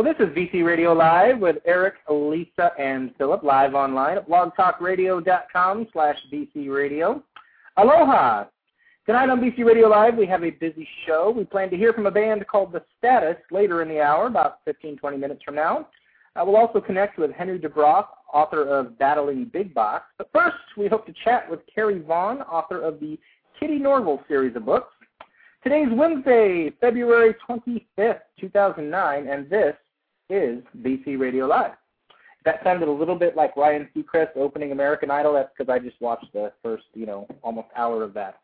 Well, this is BC Radio Live with Eric, Lisa, and Philip, live online at blogtalkradio.com slash BC Radio. Aloha! Tonight on BC Radio Live, we have a busy show. We plan to hear from a band called The Status later in the hour, about 15, 20 minutes from now. Uh, we'll also connect with Henry Dubroff, author of Battling Big Box. But first, we hope to chat with Carrie Vaughn, author of the Kitty Norville series of books. Today's Wednesday, February 25th, 2009, and this is BC Radio Live. That sounded a little bit like Ryan Seacrest opening American Idol. That's because I just watched the first, you know, almost hour of that.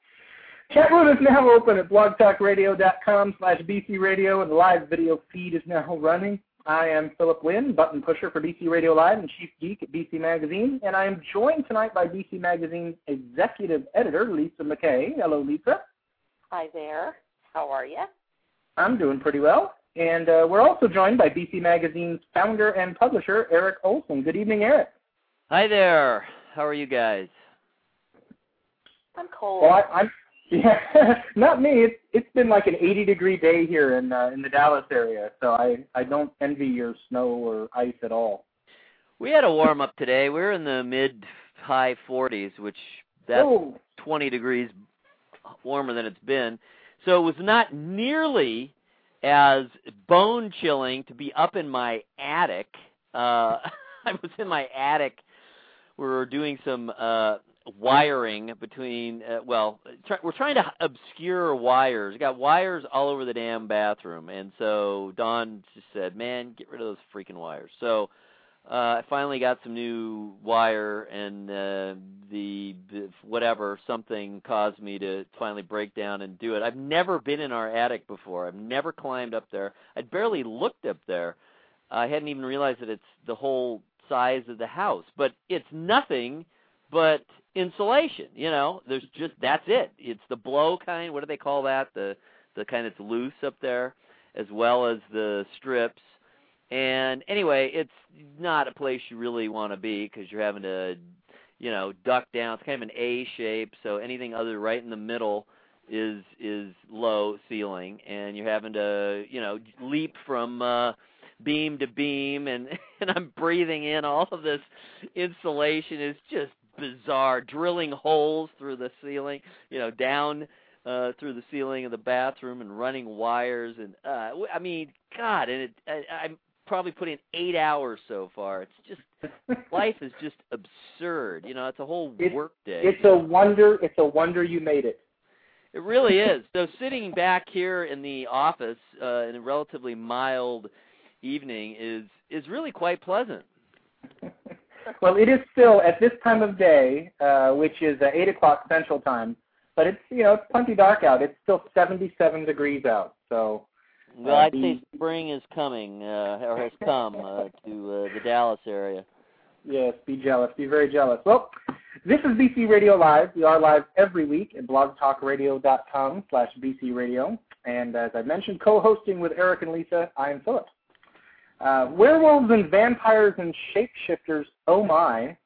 Chat room is now open at blogtalkradio.com slash BC Radio, and the live video feed is now running. I am Philip Winn, button pusher for BC Radio Live and chief geek at BC Magazine, and I am joined tonight by BC Magazine's executive editor, Lisa McKay. Hello, Lisa. Hi there. How are you? I'm doing pretty well. And uh, we're also joined by BC Magazine's founder and publisher, Eric Olsen. Good evening, Eric. Hi there. How are you guys? I'm cold. Well, I, I'm yeah, not me. It's it's been like an 80 degree day here in uh, in the Dallas area, so I I don't envy your snow or ice at all. We had a warm up today. We are in the mid high 40s, which that's Oh. 20 degrees warmer than it's been. So it was not nearly as bone chilling to be up in my attic. Uh I was in my attic. We were doing some uh wiring between uh, well try, we're trying to obscure wires we got wires all over the damn bathroom and so don just said man get rid of those freaking wires so uh i finally got some new wire and uh the, whatever something caused me to finally break down and do it i've never been in our attic before i've never climbed up there i'd barely looked up there i hadn't even realized that it's the whole size of the house but it's nothing but insulation. You know, there's just that's it. It's the blow kind. What do they call that? The the kind that's loose up there, as well as the strips. And anyway, it's not a place you really want to be because you're having to, you know, duck down. It's kind of an A shape, so anything other than right in the middle is is low ceiling, and you're having to, you know, leap from. uh beam to beam and and I'm breathing in all of this insulation is just bizarre drilling holes through the ceiling you know down uh through the ceiling of the bathroom and running wires and uh I mean god and it I, I'm probably put in 8 hours so far it's just life is just absurd you know it's a whole It- work day It's a wonder. It's a wonder you made it. it really is. So sitting back here in the office uh, in a relatively mild evening is is really quite pleasant. well, it is still at this time of day, uh, which is uh, eight o'clock Central Time. But it's you know it's plenty dark out. It's still 77 degrees out. So Well, Uh, I'd say spring is coming uh, or has come uh, to uh, the Dallas area. yes, be jealous. Be very jealous. Well, this is BC Radio Live. We are live every week at blogtalkradio.com slash BC Radio. And as I mentioned, co-hosting with Eric and Lisa, I am Philip. Uh, werewolves and vampires and shapeshifters, oh my.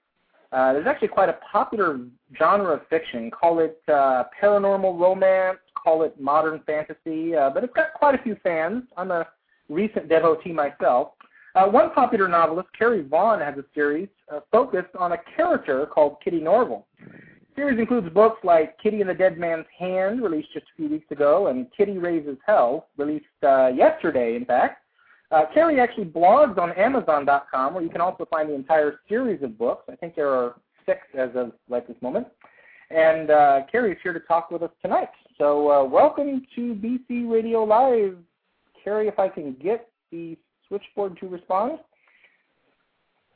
Uh, there's actually quite a popular genre of fiction. Call it uh, paranormal romance, call it modern fantasy, uh, but it's got quite a few fans. I'm a recent devotee myself. Uh, one popular novelist, Carrie Vaughn, has a series uh, focused on a character called Kitty Norville. The series includes books like Kitty and the Dead Man's Hand, released just a few weeks ago, and Kitty Raises Hell, released uh, yesterday, in fact. Uh, Carrie actually blogs on Amazon.com, where you can also find the entire series of books. I think there are six as of like this moment. And uh, Carrie is here to talk with us tonight. So uh, welcome to BC Radio Live. Carrie, if I can get the switchboard to respond.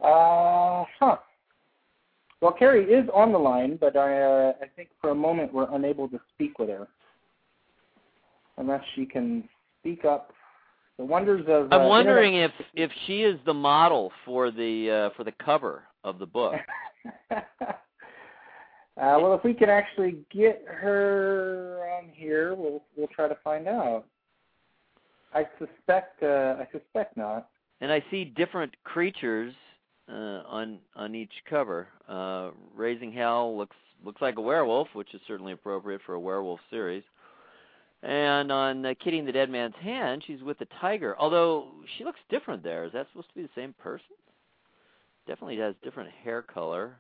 Uh, huh. Well, Carrie is on the line, but I, uh, I think for a moment we're unable to speak with her. unless she can speak up. The wonders of. I'm uh, wondering internet- if if she is the model for the uh, for the cover of the book. uh, well, if we can actually get her on here, we'll we'll try to find out. I suspect uh, I suspect not. and I see different creatures uh, on on each cover. Uh, Raising Hell looks looks like a werewolf, which is certainly appropriate for a werewolf series. And on uh, Kitty in the Dead Man's Hand, she's with the tiger. Although she looks different there. Is that supposed to be the same person? Definitely has different hair color.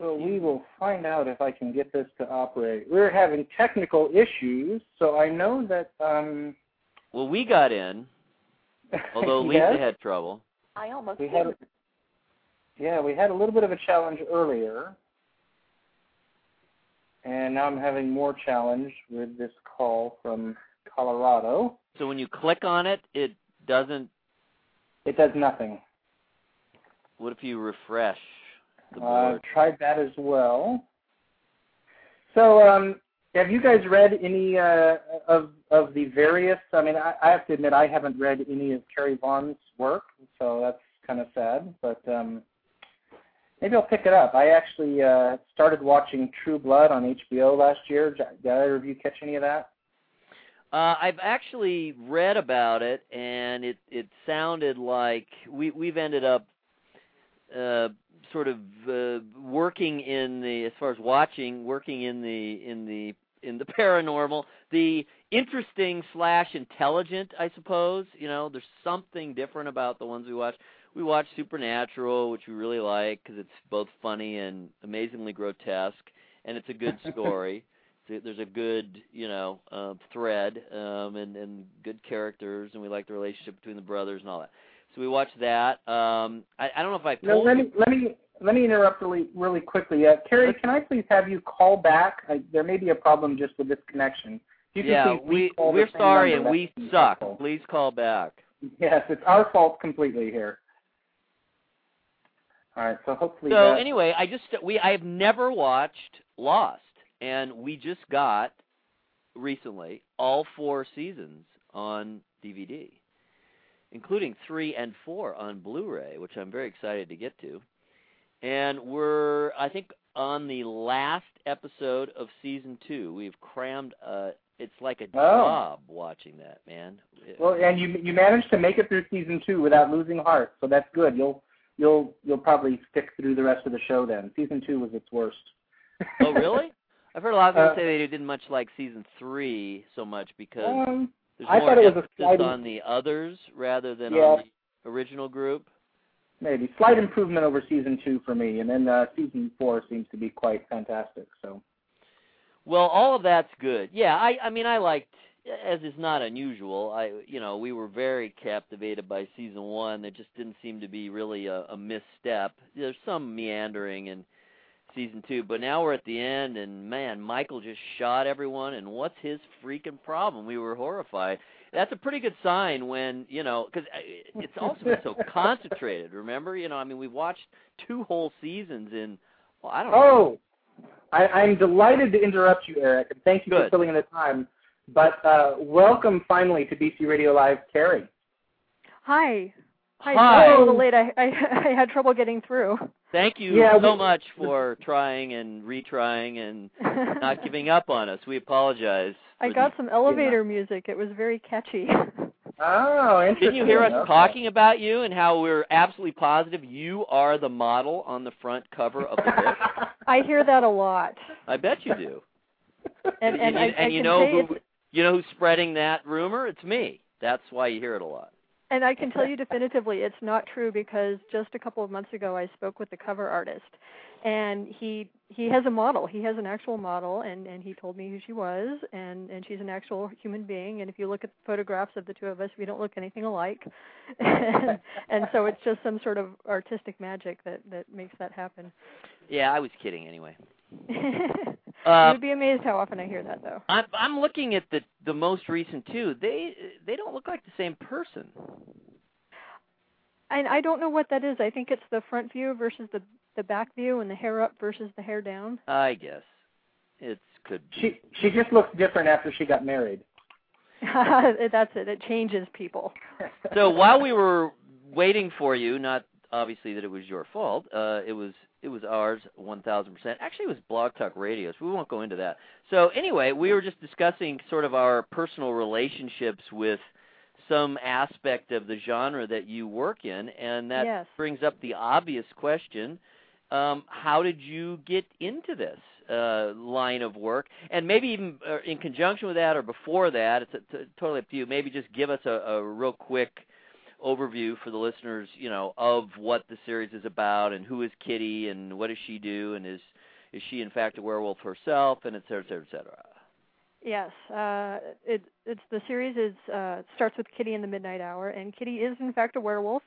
So we will find out if I can get this to operate. We're having technical issues, so I know that. um Well, we got in, although Lisa yes, had trouble. I almost we did. had. Yeah, we had a little bit of a challenge earlier, and now I'm having more challenge with this call from Colorado. So when you click on it, it doesn't. It does nothing. What if you refresh Uh, tried that as well. So, um, have you guys read any uh, of of the various? I mean, I, I have to admit I haven't read any of Carrie Vaughn's work, so that's kind of sad. But um, maybe I'll pick it up. I actually uh, started watching True Blood on HBO last year. Did either of you catch any of that? Uh, I've actually read about it, and it it sounded like we we've ended up uh, sort of uh, working in the as far as watching, working in the in the in the paranormal, the interesting slash intelligent, I suppose. You know, there's something different about the ones we watch. We watch Supernatural, which we really like because it's both funny and amazingly grotesque, and it's a good story there's a good you know uh, thread um, and and good characters, and we like the relationship between the brothers and all that. So we watched that. Um, I, I don't know if I've No, let me let me let me interrupt really really quickly. Uh, Carrie, can I please have you call back? I, there may be a problem just with this connection. You can Yeah, we we're sorry and we suck. helpful. Please call back. Yes, it's our fault completely here. All right, so hopefully. So that, anyway, I just we I have never watched Lost, and we just got recently all four seasons on DVD, including three and four on Blu-ray, which I'm very excited to get to. And we're I think on the last episode of season two. We've crammed uh it's like a Oh. job watching that, man. well, and you you managed to make it through season two without losing heart, so that's good. You'll you'll you'll probably stick through the rest of the show then. Season two was its worst. oh, really? I've heard a lot of people Uh, say they didn't much like season three so much because um, there's I more thought it was a slight- on the others rather than Yeah. on the original group. maybe slight improvement over season two for me, and then uh, season four seems to be quite fantastic. So. Well, all of that's good. Yeah, I I mean I liked as is not unusual. I you know, we were very captivated by season 1. There just didn't seem to be really a, a misstep. There's some meandering in season 2, but now we're at the end and man, Michael just shot everyone and what's his freaking problem? We were horrified. That's a pretty good sign when, you know, cuz it's also been so concentrated, remember? You know, I mean, we watched two whole seasons in well, I don't know. Oh, I, I'm delighted to interrupt you, Eric, and thank you for filling in the time. But uh, welcome finally to BC Radio Live, Carrie. Hi. Hi. Hi. Sorry I'm a little late. I, I I had trouble getting through. Thank you Yeah, so we- much for trying and retrying and not giving up on us. We apologize. I got the- some elevator music. It was very catchy. Oh, interesting. Didn't you hear us Okay. talking about you and how we're absolutely positive you are the model on the front cover of the book? I hear that a lot. I bet you do. And and, and, I, and I you know who you know who's spreading that rumor? It's me. That's why you hear it a lot. And I can tell you definitively it's not true because just a couple of months ago I spoke with the cover artist and he he has a model. He has an actual model and and he told me who she was and and she's an actual human being and if you look at the photographs of the two of us we don't look anything alike. and, and so it's just some sort of artistic magic that that makes that happen. Yeah, I was kidding anyway. Uh, You'd be amazed how often I hear that though. I'm I'm looking at the the most recent two. They they don't look like the same person. And I don't know what that is. I think it's the front view versus the the back view and the hair up versus the hair down. I guess. It could be. She she just looks different after she got married. That's it. It changes people. so while we were waiting for you, not obviously that it was your fault. Uh, it was it was ours, one thousand percent. Actually, it was Blog Talk Radio, so we won't go into that. So anyway, we were just discussing sort of our personal relationships with some aspect of the genre that you work in, and that Yes. brings up the obvious question: um, How did you get into this uh, line of work? And maybe even uh, in conjunction with that, or before that, it's uh, t- totally up to you. Maybe just give us a, a real quick overview for the listeners, you know, of what the series is about and who is Kitty and what does she do and is is she in fact a werewolf herself and et cetera, et cetera, et cetera. Yes, uh, it, it's the series is uh, starts with Kitty in the Midnight Hour, and Kitty is in fact a werewolf,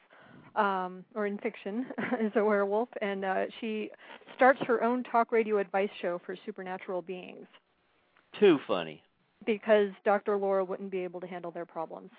um, or in fiction is a werewolf, and uh, she starts her own talk radio advice show for supernatural beings Too funny. because Dr. Laura wouldn't be able to handle their problems.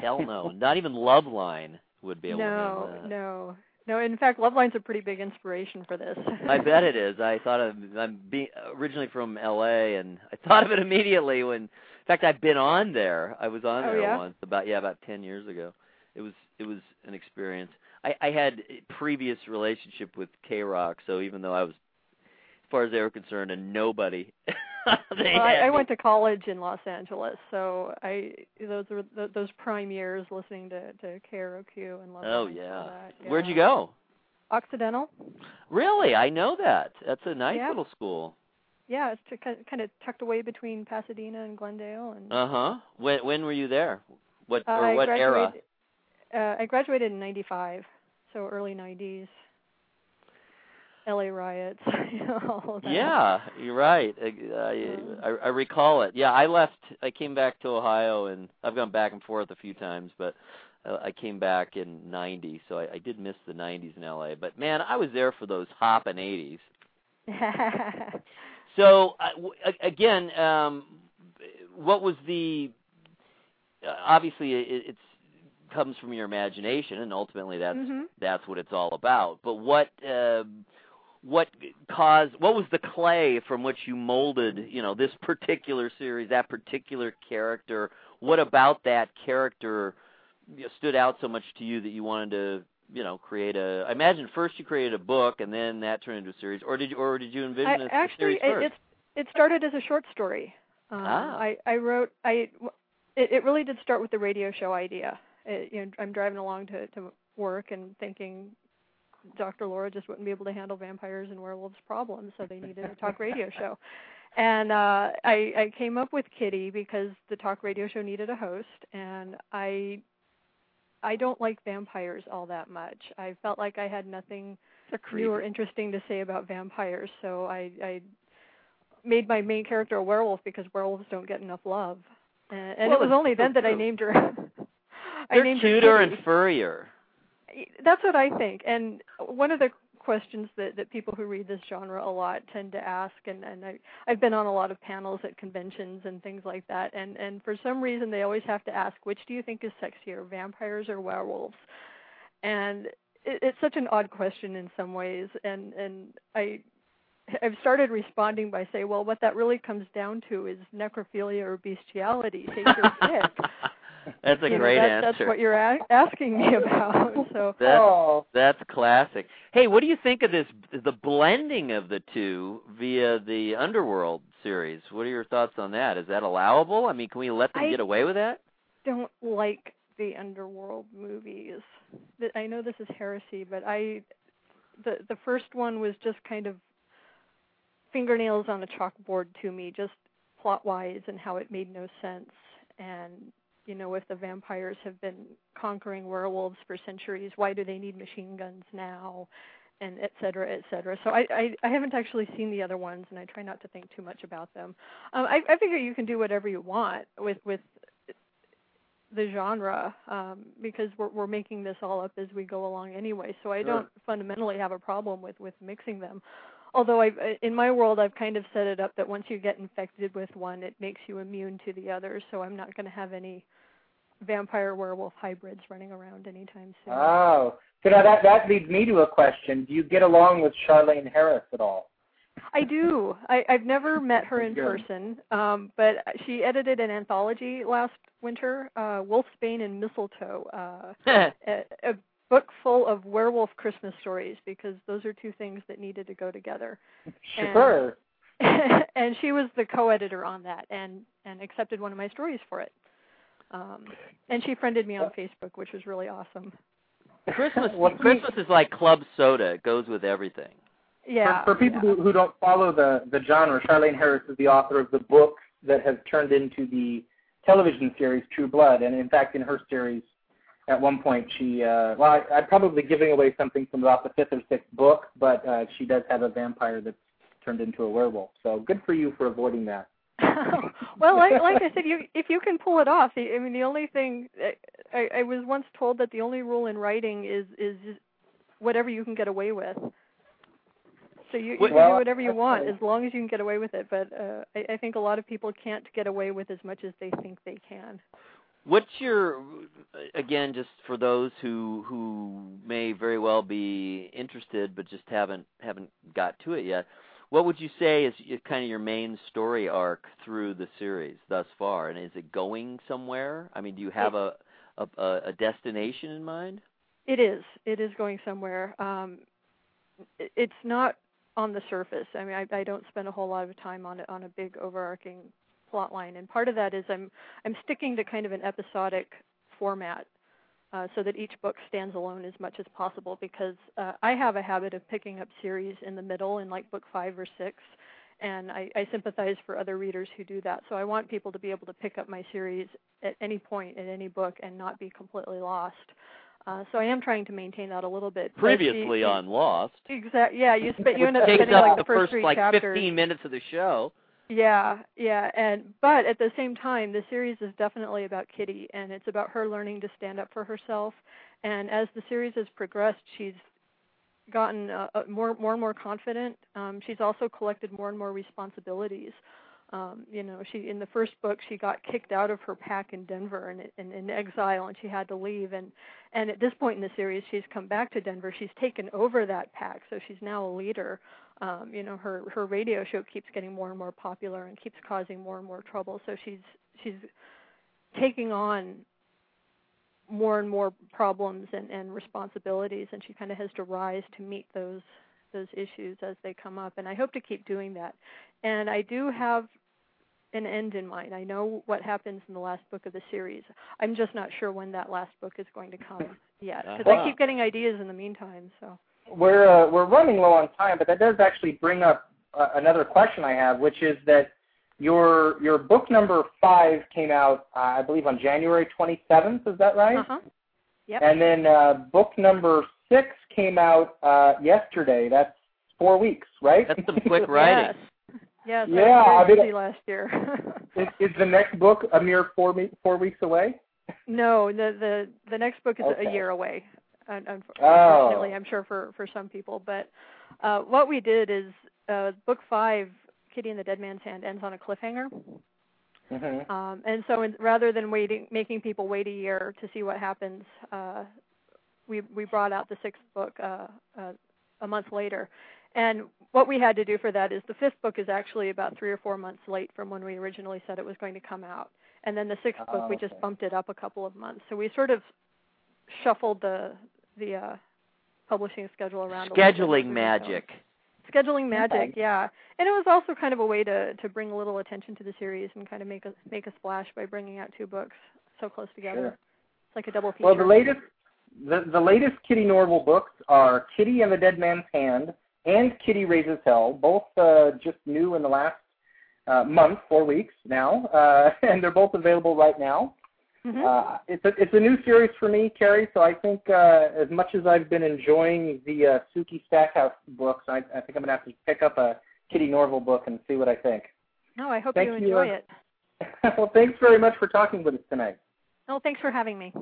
Hell no. Not even Loveline would be able to no, handle that. no, no. In fact, Loveline's a pretty big inspiration for this. I bet it is. I thought of I'm be, originally from L.A. and I thought of it immediately when. In fact, I've been on there. I was on Oh, there yeah? once about yeah about ten years ago. It was it was an experience. I, I had a previous relationship with K Rock, so even though I was, as far as they were concerned, a nobody, they Well, I, I went to college in Los Angeles, so I those were th- those prime years listening to to KROQ and Love. Oh and all yeah. Where'd you go? Occidental. Really? I know that. That's a nice Yeah. little school. Yeah, it's to, kind of tucked away between Pasadena and Glendale. And Uh huh. When when were you there? What or what era? Uh, I graduated in '95, so early '90s. L.A. riots, you know, all of that. Yeah, you're right. I, I, I I recall it. Yeah, I left. I came back to Ohio, and I've gone back and forth a few times, but uh, I came back in '90, so I, I did miss the '90s in LA. But man, I was there for those hoppin' '80s. So uh, again, um, what was the? Uh, obviously, it, it's comes from your imagination, and ultimately that's Mhm. that's what it's all about. But what uh, what caused? What was the clay from which you molded? You know, this particular series, that particular character. What about that character stood out so much to you that you wanted to? You know, create a. I imagine first you created a book, and then that turned into a series, or did you, or did you envision I, a, a actually, series first? it, it started as a short story. Um, Ah. I I wrote I it, it really did start with the radio show idea. It, you know, I'm driving along to to work and thinking Dr. Laura just wouldn't be able to handle vampires and werewolves problems, so they needed a talk radio show. And uh I I came up with Kitty because the talk radio show needed a host and I I don't like vampires all that much. I felt like I had nothing new or interesting to say about vampires, so I I made my main character a werewolf because werewolves don't get enough love. And, and Well, it was only then true, that I named her. They're cuter and furrier. That's what I think. And one of the questions that, that people who read this genre a lot tend to ask and, and I I've been on a lot of panels at conventions and things like that and, and for some reason they always have to ask which do you think is sexier, vampires or werewolves? And it, it's such an odd question in some ways and, and I I've started responding by saying, well, what that really comes down to is necrophilia or bestiality. Take your pick. That's a great that- answer. That's what you're a- asking me about. So That's oh, that's classic. Hey, what do you think of this the blending of the two via the Underworld series? What are your thoughts on that? Is that allowable? I mean, can we let them I- get away with that? don't like the underworld movies. Th- I know this is heresy, but I the the first one was just kind of fingernails on a chalkboard to me, just plot wise and how it made no sense. And you know, if the vampires have been conquering werewolves for centuries, why do they need machine guns now? And et cetera, et cetera. So I, I, I haven't actually seen the other ones, and I try not to think too much about them. Um, I, I figure you can do whatever you want with with the genre um, because we're we're making this all up as we go along anyway. So I Sure. don't fundamentally have a problem with with mixing them. Although I have in my world I've kind of set it up that once you get infected with one, it makes you immune to the others. So I'm not going to have any vampire werewolf hybrids running around anytime soon. oh. So now that that leads me to a question: Do you get along with Charlaine Harris at all? I do. I, I've never met her in person, um, but she edited an anthology last winter, uh, Wolfsbane and Mistletoe, uh, a, a book full of werewolf Christmas stories because those are two things that needed to go together. Sure. and she was the co-editor on that and and accepted one of my stories for it. Um, and she friended me on Facebook, which was really awesome. Christmas Well, Christmas is like club soda. It goes with everything. Yeah. For, for people yeah. who, who don't follow the, the genre, Charlaine Harris is the author of the book that has turned into the television series True Blood. And in fact, in her series, at one point, she, uh, well, I, I'm probably giving away something from about the fifth or sixth book, but uh, she does have a vampire that's turned into a werewolf. So good for you for avoiding that. well, like, like I said, you if you can pull it off. I mean, the only thing I, I was once told that the only rule in writing is is whatever you can get away with. So you, you can do whatever you want as long as you can get away with it. But uh, I, I think a lot of people can't get away with as much as they think they can. What's your again just for those who who may very well be interested but just haven't haven't got to it yet? What would you say is kind of your main story arc through the series thus far? And is it going somewhere? I mean, do you have a a, a destination in mind? It is. It is going somewhere. Um, it's not on the surface. I mean, I, I don't spend a whole lot of time on it on a big overarching plot line, and part of that is I'm I'm sticking to kind of an episodic format, uh, so that each book stands alone as much as possible. Because uh, I have a habit of picking up series in the middle, in like book five or six, and I, I sympathize for other readers who do that. So I want people to be able to pick up my series at any point in any book and not be completely lost. Uh, so I am trying to maintain that a little bit. Previously on Lost. Exactly. Yeah, you spend you end up spending up like the the first, first three like chapters. 15 minutes of the show. Yeah, yeah, and but at the same time, the series is definitely about Kitty, and it's about her learning to stand up for herself. And as the series has progressed, she's gotten uh, uh, more more and more confident. Um, she's also collected more and more responsibilities. Um, you know, she in the first book she got kicked out of her pack in Denver and in, in exile, and she had to leave. And and at this point in the series, she's come back to Denver. She's taken over that pack, so she's now a leader. Um, you know, her her radio show keeps getting more and more popular and keeps causing more and more trouble. So she's she's taking on more and more problems and, and responsibilities, and she kind of has to rise to meet those those issues as they come up. And I hope to keep doing that. And I do have an end in mind. I know what happens in the last book of the series. I'm just not sure when that last book is going to come yet because Uh-huh. I keep getting ideas in the meantime. So. We're uh, we're running low on time, but that does actually bring up uh, another question I have, which is that your your book number five came out, uh, I believe, on January 27th. Is that right? Uh huh. Yep. And then uh, book number six came out uh, yesterday. That's four weeks, right? That's some quick writing. Yes. Yes. Yeah, I was I mean- busy last year. is, is the next book a mere four me- four weeks away? no, the the the next book is Okay. a year away. Un- un- Oh. Unfortunately, I'm sure for for some people. But uh, what we did is uh, book five, Kitty and the Dead Man's Hand, ends on a cliffhanger. hmm Um, and so in, rather than waiting, making people wait a year to see what happens, uh, we we brought out the sixth book uh, uh, a month later. And what we had to do for that is the fifth book is actually about three or four months late from when we originally said it was going to come out. And then the sixth book we just bumped it up a couple of months. So we sort of shuffled the the uh, publishing schedule around. a little bit as we Scheduling magic. going. Scheduling magic, Okay. yeah, and it was also kind of a way to to bring a little attention to the series and kind of make a make a splash by bringing out two books so close together. Sure. It's like a double feature. Well, the latest the, the latest Kitty Norville books are Kitty and the Dead Man's Hand and Kitty Raises Hell, both uh, just new in the last uh, month, four weeks now, uh, and they're both available right now. Mhm. Uh, it's a it's a new series for me, Carrie. So I think uh, as much as I've been enjoying the uh, Sookie Stackhouse books, I, I think I'm gonna have to pick up a Kitty Norville book and see what I think. no, I hope thank you you, enjoy uh, it. well, thanks very much for talking with us tonight. Oh, thanks for having me.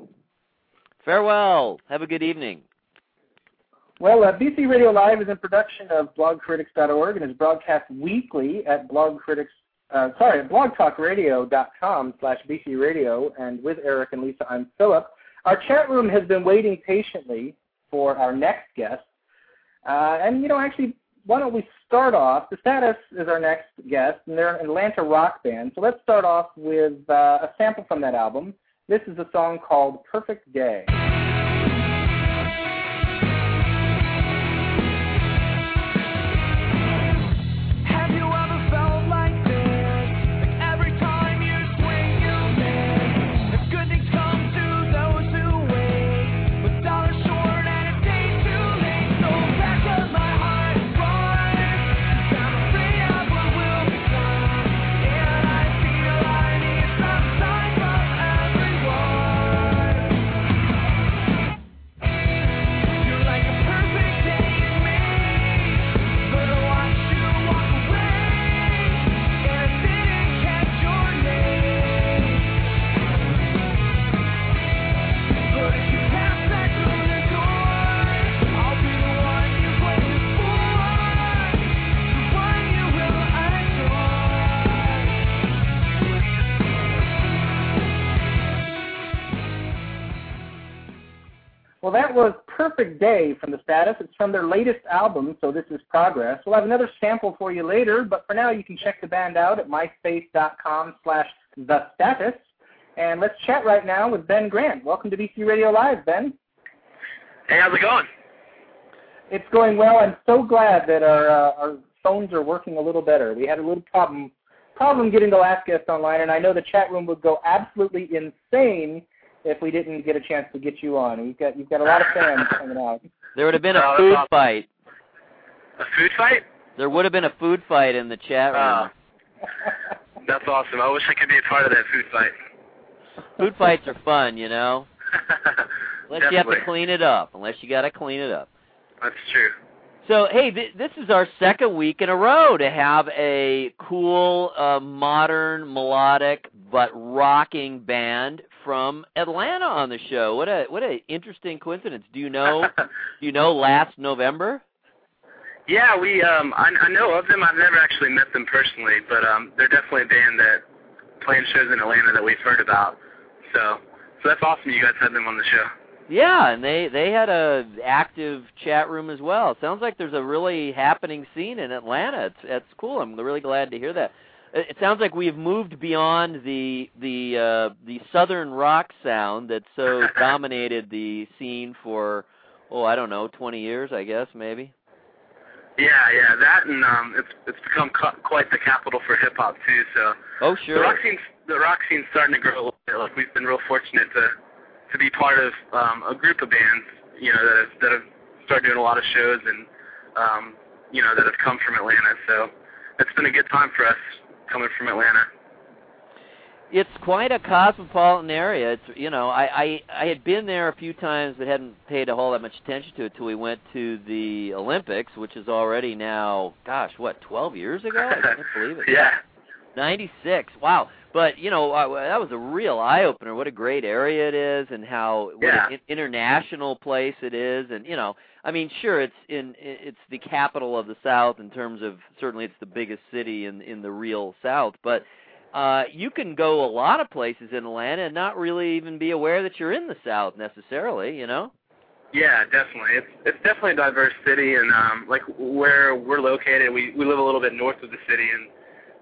Farewell. Have a good evening. Well, uh, BC Radio Live is in production of blogcritics.org and is broadcast weekly at blogcritics, uh, sorry, blogtalkradio.com slash BC Radio. And with Eric and Lisa, I'm Philip. Our chat room has been waiting patiently for our next guest. Uh, and, you know, actually, why don't we start off? The Status is our next guest, and they're an Atlanta rock band. So let's start off with uh, a sample from that album. This is a song called Perfect Day. Perfect Day from the Status. It's from their latest album, so this is progress. We'll have another sample for you later, but for now you can check the band out at myspace.com slash the status. And let's chat right now with Ben Grant. Welcome to BC Radio Live, Ben. Hey, how's it going? It's going well. I'm so glad that our uh, our phones are working a little better. We had a little problem problem getting the last guest online, and I know the chat room would go absolutely insane if we didn't get a chance to get you on. You've got you've got a lot of fans coming out. There would have been a Oh, food fight. A food fight? There would have been a food fight in the chat room. Oh, that's awesome. I wish I could be a part of that food fight. Food fights are fun, you know. Unless you have to clean it up. Unless you got to clean it up. That's true. So, hey, th- this is our second week in a row to have a cool, uh, modern, melodic, but rocking band from Atlanta on the show. What a what a interesting coincidence. Do you know? do you know last November? yeah, we um I, I know of them. I've never actually met them personally, but um they're definitely a band that playing shows in Atlanta that we've heard about. So so that's awesome you guys had them on the show. Yeah, and they they had a active chat room as well. Sounds like there's a really happening scene in Atlanta. It's it's cool. I'm really glad to hear that. It sounds like we've moved beyond the the uh the southern rock sound that so dominated the scene for oh, I don't know, 20 years, I guess, maybe. Yeah, yeah, that and um it's it's become cu- quite the capital for hip hop too. So Oh, sure, the rock scene's the rock scene's starting to grow a little bit. Like we've been real fortunate to to be part of um, a group of bands, you know, that have, that have started doing a lot of shows and um, you know that have come from Atlanta. So it's been a good time for us coming from Atlanta. It's quite a cosmopolitan area. It's you know, I, I I had been there a few times but hadn't paid a whole lot much attention to it till we went to the Olympics, which is already now gosh, what, 12 years ago? I can't believe it. yeah, 96. Wow. But, you know, uh, that was a real eye opener what a great area it is and how what an international place it is and, you know, I mean, sure it's in it's the capital of the South in terms of certainly it's the biggest city in in the real South, but uh you can go a lot of places in Atlanta and not really even be aware that you're in the South necessarily, you know? yeah, definitely. It's it's definitely a diverse city, and um, like where we're located, we we live a little bit north of the city, and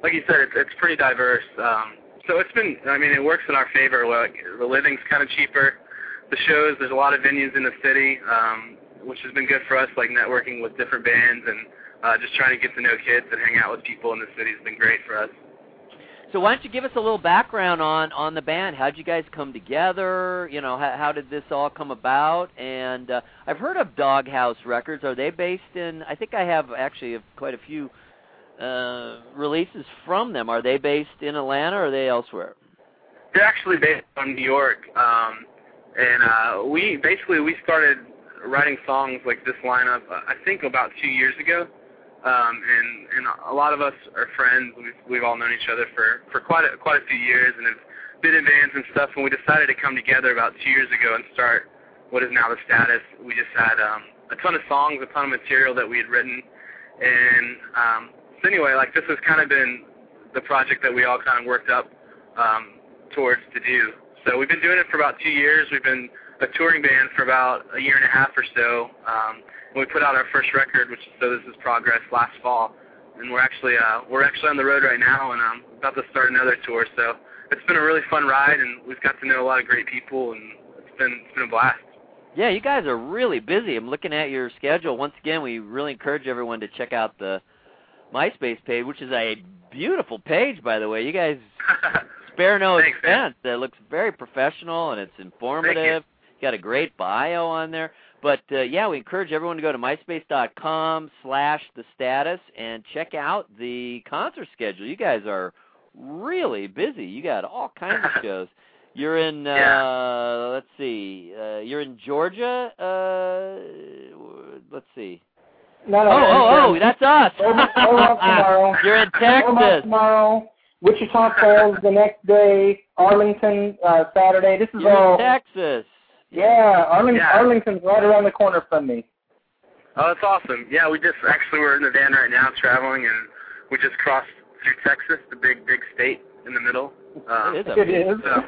like you said, it's it's pretty diverse. Um, so it's been, I mean, it works in our favor. Like the living's kind of cheaper. The shows, there's a lot of venues in the city, um, which has been good for us, like networking with different bands and uh, just trying to get to know kids and hang out with people in the city has been great for us. So why don't you give us a little background on on the band? How'd you guys come together? You know, how, how did this all come about? And uh, I've heard of Doghouse Records. Are they based in? I think I have actually quite a few uh releases from them. Are they based in Atlanta or are they elsewhere? They're actually based on New York, um, and uh, we basically we started writing songs like this lineup. Uh, I think about two years ago, um, and and a lot of us are friends. We've we've all known each other for for quite a, quite a few years, and have been in bands and stuff. And we decided to come together about two years ago and start what is now the status. We just had um, a ton of songs, a ton of material that we had written, and um, so anyway, like this has kind of been the project that we all kind of worked up um, towards to do. so we've been doing it for about two years. We've been a touring band for about a year and a half or so. Um, we put out our first record, which is So This Is Progress, last fall, and we're actually uh, we're actually on the road right now, and I'm about to start another tour. So it's been a really fun ride, and we've got to know a lot of great people, and it's been it's been a blast. Yeah, you guys are really busy. I'm looking at your schedule. Once again, we really encourage everyone to check out the MySpace page, which is a beautiful page, by the way. You guys spare no Thanks, man. expense. It looks very professional and it's informative. You got a great bio on there. But uh, yeah, we encourage everyone to go to myspace.com slash the status and check out the concert schedule. You guys are really busy. You got all kinds of shows. You're in uh Yeah. let's see. Uh you're in Georgia. Uh let's see. No, no, Oh, oh, oh, that's us. Over- over tomorrow. You're in Texas. tomorrow. Wichita Falls the next day. Arlington uh, Saturday. This is You're all. in Texas. Yeah, Arling- Yeah. Arlington's right around the corner from me. Oh, that's awesome. Yeah, we just actually we're in the van right now traveling, and we just crossed through Texas, the big big state in the middle. Um, it is. It is. so,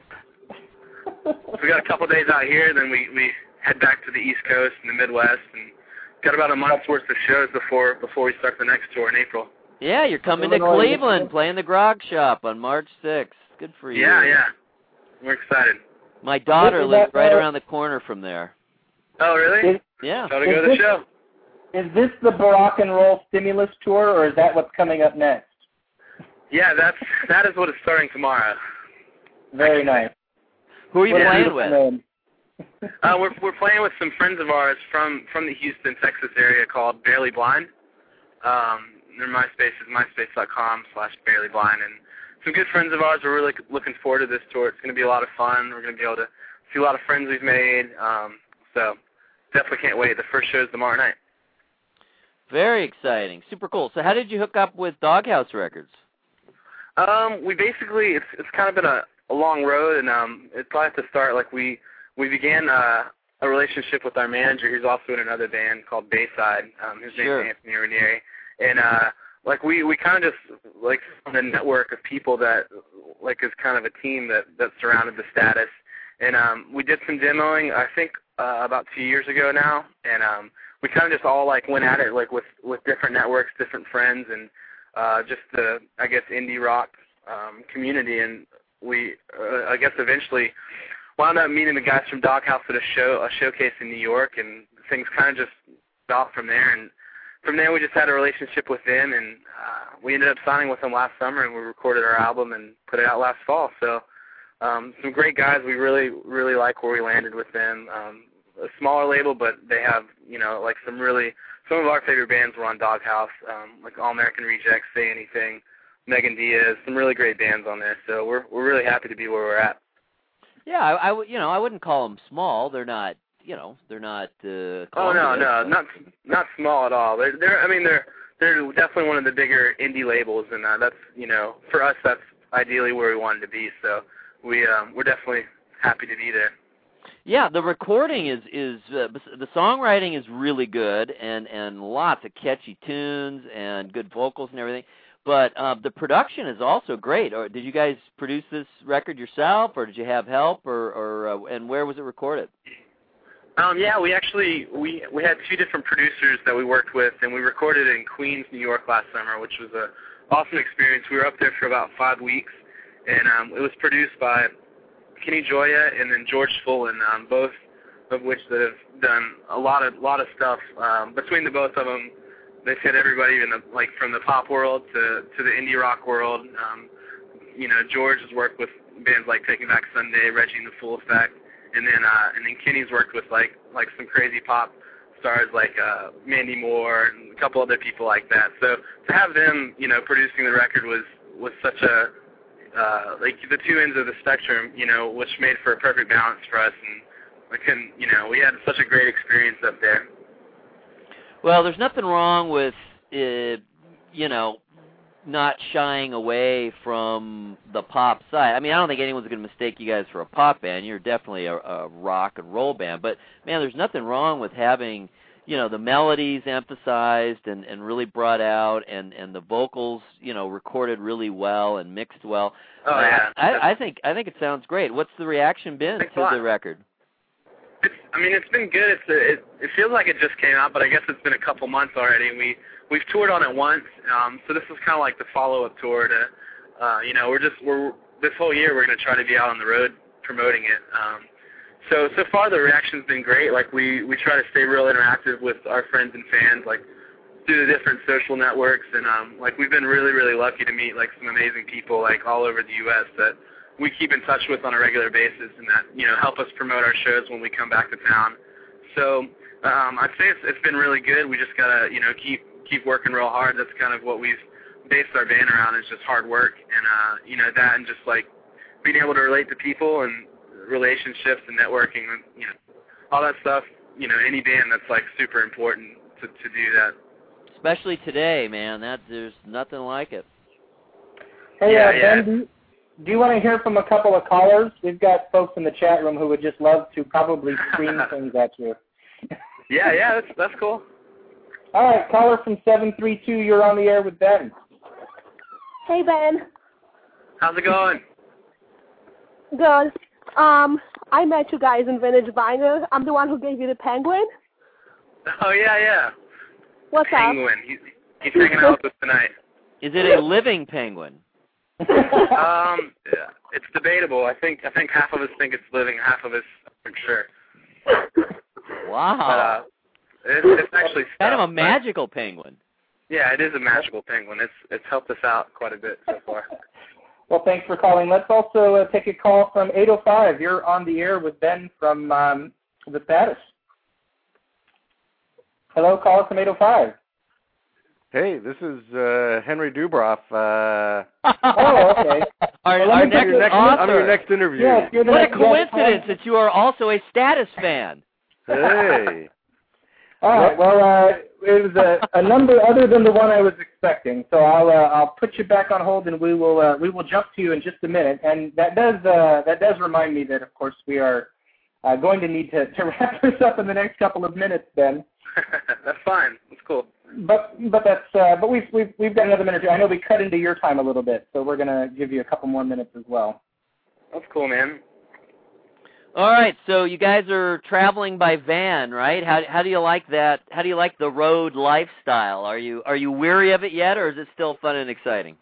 so we got a couple days out here, then we we head back to the East Coast and the Midwest, and got about a month's worth of shows before before we start the next tour in April. Yeah, you're coming to Cleveland, playing the Grog Shop on March 6th. Good for you. Yeah, yeah, we're excited. My daughter This is lives that, right uh, around the corner from there. Oh, really? Is, Yeah. Gotta go to is the this- show. is this the Barack and Roll stimulus tour, or is that what's coming up next? Yeah, that's that is what is starting tomorrow. Very nice. Who are you What playing with? name. Uh, we're we're playing with some friends of ours from from the Houston, Texas area called Barely Blind. Um, their MySpace is myspace.com slash Barely Blind, and some good friends of ours. We're really looking forward to this tour. It's going to be a lot of fun. We're going to be able to see a lot of friends we've made. Um, so definitely can't wait. The first show is tomorrow night. Very exciting. Super cool. So how did you hook up with Doghouse Records? Um, we basically it's it's kind of been a, a long road, and um, it probably to start like we we began uh, a relationship with our manager, who's also in another band called Bayside. Um, his Sure. name's Anthony Raneri, and uh, like we we kind of just like formed a network of people that like is kind of a team that that surrounded the status, and um, we did some demoing. I think uh, about two years ago now, and um, we kind of just all like went at it like with with different networks, different friends, and uh, just the I guess indie rock um, community, and we uh, I guess eventually wound up meeting the guys from Doghouse at a show a showcase in New York, and things kind of just stopped from there. And from there, we just had a relationship with them, and uh, we ended up signing with them last summer, and we recorded our album and put it out last fall. So um, some great guys. We really really like where we landed with them. Um, a smaller label, but they have you know like some really some of our favorite bands were on Doghouse, um, like All American Rejects, Say Anything, Meg & Dia, some really great bands on there. So we're we're really happy to be where we're at. Yeah, I, I you know I wouldn't call them small. They're not you know they're not. Uh, Oh no, no, but- not not small at all. They're they're I mean they're they're definitely one of the bigger indie labels, and uh, that's you know for us that's ideally where we wanted to be. So we um, we're definitely happy to be there. Yeah, the recording is is uh, the songwriting is really good and and lots of catchy tunes and good vocals and everything. But uh, the production is also great. Or did you guys produce this record yourself, or did you have help, or or uh, and where was it recorded? Um, yeah, we actually we we had two different producers that we worked with, and we recorded in Queens, New York last summer, which was a awesome experience. We were up there for about five weeks, and um, it was produced by Kenny Gioia and then George Fullen, um, both of which that have done a lot of lot of stuff. Um, between the both of them, they've hit everybody in the like from the pop world to to the indie rock world. Um, you know, George has worked with bands like Taking Back Sunday, Reggie and the Full Effect, and then uh, and then Kenny's worked with like like some crazy pop stars like uh, Mandy Moore and a couple other people like that. So to have them, you know, producing the record was was such a uh, like the two ends of the spectrum, you know, which made for a perfect balance for us. And we couldn't, you know, we had such a great experience up there. Well, there's nothing wrong with uh, you know not shying away from the pop side. I mean, I don't think anyone's going to mistake you guys for a pop band. You're definitely a, a rock and roll band. But man, there's nothing wrong with having you know the melodies emphasized and and really brought out and and the vocals you know recorded really well and mixed well Oh yeah. I, I think I think it sounds great. What's the reaction been Thanks to the record? It's, I mean, it's been good. It's it, it feels like it just came out, but I guess it's been a couple months already. We we've toured on it once, um, so this is kind of like the follow-up tour to, uh, you know, we're just we're this whole year we're to try to be out on the road promoting it. Um, so so far the reaction's been great. Like we we try to stay real interactive with our friends and fans, like through the different social networks, and um, like we've been really really lucky to meet like some amazing people like all over the U.S. that we keep in touch with on a regular basis, and that you know help us promote our shows when we come back to town. So um, I'd say it's, it's been really good. We just gotta you know keep keep working real hard. That's kind of what we've based our band around is just hard work, and uh, you know that, and just like being able to relate to people and relationships and networking, and you know all that stuff. You know any band that's like super important to to do that. Especially today, man. That there's nothing like it. Hey, Yeah, uh, yeah. Ben, do you, do you want to hear from a couple of callers? We've got folks in the chat room who would just love to probably scream things at you. Yeah, yeah, that's that's cool. All right, caller from 732, you're on the air with Ben. Hey Ben, How's it going? good. Um, I met you guys in Vintage Vinyl. I'm the one who gave you the penguin. Oh yeah, yeah. What's Penguin. He's he's hanging out with us tonight. Is it a living penguin? Um, it's debatable. I think I think half of us think it's living, half of us aren't sure. But Wow. uh, it's, it's actually kind of stuff, a but- magical penguin. Yeah, it is a magical penguin. It's it's helped us out quite a bit so far. Well, thanks for calling. Let's also uh, take a call from 805. You're on the air with Ben from um, The Status. Hello, caller from 805. Hey, this is uh, Henry Dubroff. Uh, Oh, okay. Our, Well, let our me next tell you- author. I'm your next interview. Yes, you're the what a next guest. coincidence that you are also a status fan. Hey. All right. Well, uh, it was a, a number other than the one I was expecting, so I'll uh, I'll put you back on hold, and we will uh, we will jump to you in just a minute. And that does uh, that does remind me that of course we are uh, going to need to, to wrap this up in the next couple of minutes, Ben. that's fine. That's cool. But but that's uh, but we've we've we've got another minute. or two. I know we cut into your time a little bit, so we're gonna give you a couple more minutes as well. That's cool, man. All right, so you guys are traveling by van, right? How how do you like that? How do you like the road lifestyle? Are you are you weary of it yet, or is it still fun and exciting?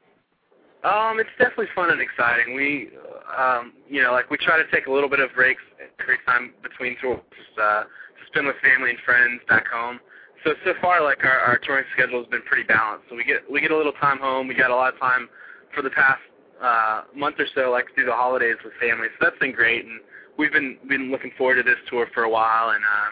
Um, it's definitely fun and exciting. We, um, you know, like we try to take a little bit of breaks every time between tours, uh, to spend with family and friends back home. So so far, like our, our touring schedule has been pretty balanced. So we get we get a little time home. We got a lot of time for the past uh, month or so, like through the holidays with family. So that's been great, and we've been been looking forward to this tour for a while. And uh,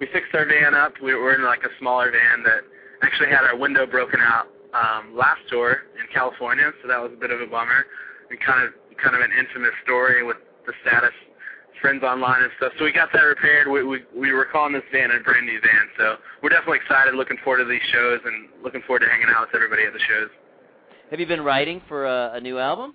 we fixed our van up. We were in like a smaller van that actually had our window broken out um, last tour in California, so that was a bit of a bummer. And kind of kind of an infamous story with the status friends online and stuff. So we got that repaired. We we, we were calling this van a brand new van. So we're definitely excited, looking forward to these shows, and looking forward to hanging out with everybody at the shows. Have you been writing for a, a new album?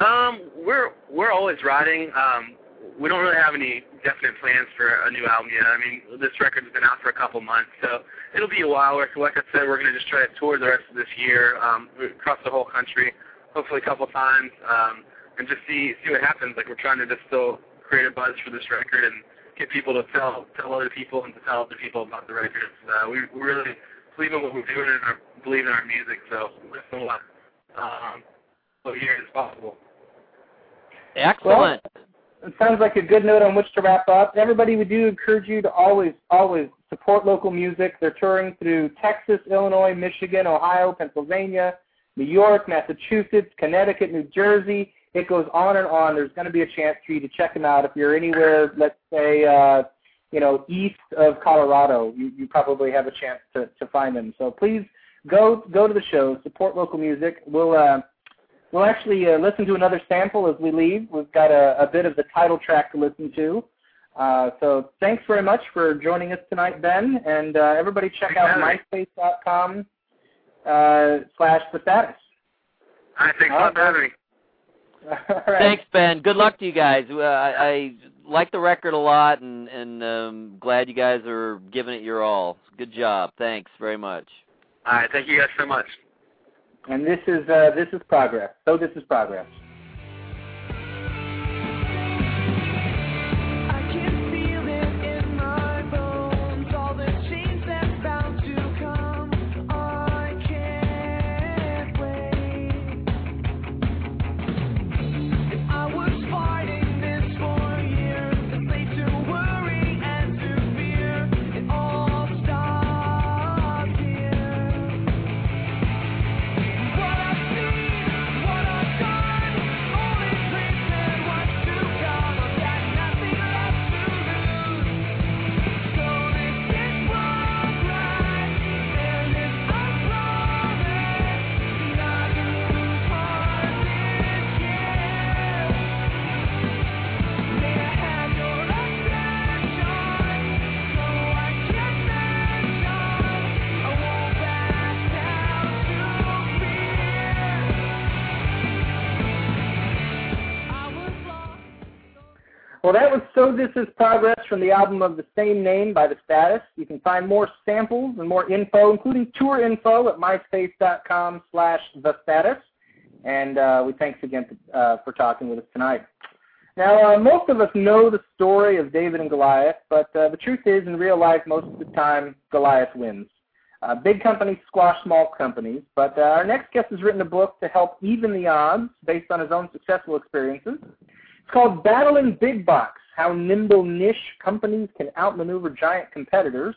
Um, we're we're always writing. Um, we don't really have any definite plans for a new album yet. I mean, this record's been out for a couple months, so it'll be a while. Like like I said, we're gonna just try to tour the rest of this year um, across the whole country, hopefully a couple times, um, and just see see what happens. Like we're trying to just still create a buzz for this record and get people to tell tell other people and to tell other people about the record. Uh, we we really believe in what we're doing and our, believe in our music, so we're still um, as here as possible. Excellent. It sounds like a good note on which to wrap up. Everybody, we do encourage you to always, always support local music. They're touring through Texas, Illinois, Michigan, Ohio, Pennsylvania, New York, Massachusetts, Connecticut, New Jersey. It goes on and on. There's going to be a chance for you to check them out. If you're anywhere, let's say, uh, you know, east of Colorado, you, you probably have a chance to, to find them. So please go go to the show, support local music. We'll uh, We'll actually uh, listen to another sample as we leave. We've got a, a bit of the title track to listen to. Uh, so thanks very much for joining us tonight, Ben. And uh, everybody check out myspace.com uh, slash the status. I think so, right. Having me. All right. Thanks, Ben. Good luck to you guys. Uh, I, I like the record a lot, and and um, glad you guys are giving it your all. Good job. Thanks very much. All right, thank you guys so much. And this is uh, this is progress. So this is progress. So This Is Progress from the album of the same name by The Status. You can find more samples and more info, including tour info at myspace.com slash. And uh, we thanks again uh, for talking with us tonight. Now, uh, most of us know the story of David and Goliath, but uh, the truth is, in real life, most of the time, Goliath wins. Uh, big companies squash small companies, but uh, our next guest has written a book to help even the odds based on his own successful experiences. It's called Battling Big Box How Nimble Niche Companies Can Outmaneuver Giant Competitors.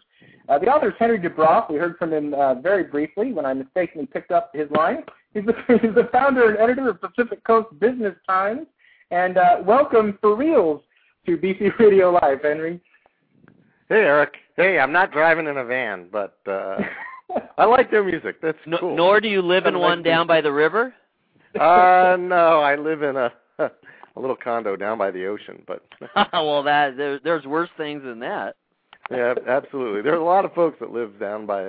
Uh, the author is Henry Dubroff. We heard from him uh, very briefly when I mistakenly picked up his line. He's the, he's the founder and editor of Pacific Coast Business Times. And uh, welcome for reals to BC Radio Live, Henry. Hey, Eric. Hey, I'm not driving in a van, but uh, I like their music. That's No, cool. Nor do you live in one like down by the river. uh, no, I live in a a little condo down by the ocean, but well, that there, there's worse things than that. yeah, absolutely. There's a lot of folks that live down by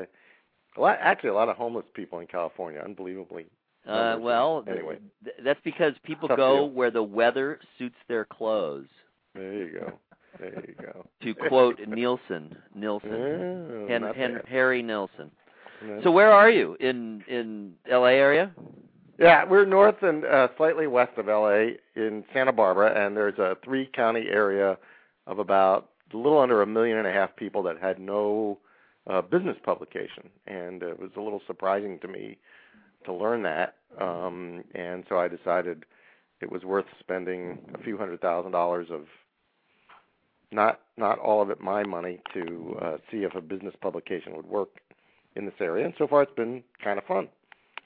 a lot. Actually, a lot of homeless people in California. Unbelievably. Uh, well, anyway, th- that's because people Tough go deal. where the weather suits their clothes. there you go. There you go. To quote Nilsson, Nilsson, Yeah, Hen, not Hen. Harry Nilsson. So where are you in in L.A. area? Yeah, we're north and uh, slightly west of LA in Santa Barbara, and there's a three county area of about a little under a million and a half people that had no uh, business publication, and it was a little surprising to me to learn that. Um, and so I decided it was worth spending a few hundred thousand dollars of not not all of it my money to uh, see if a business publication would work in this area. And so far, it's been kind of fun.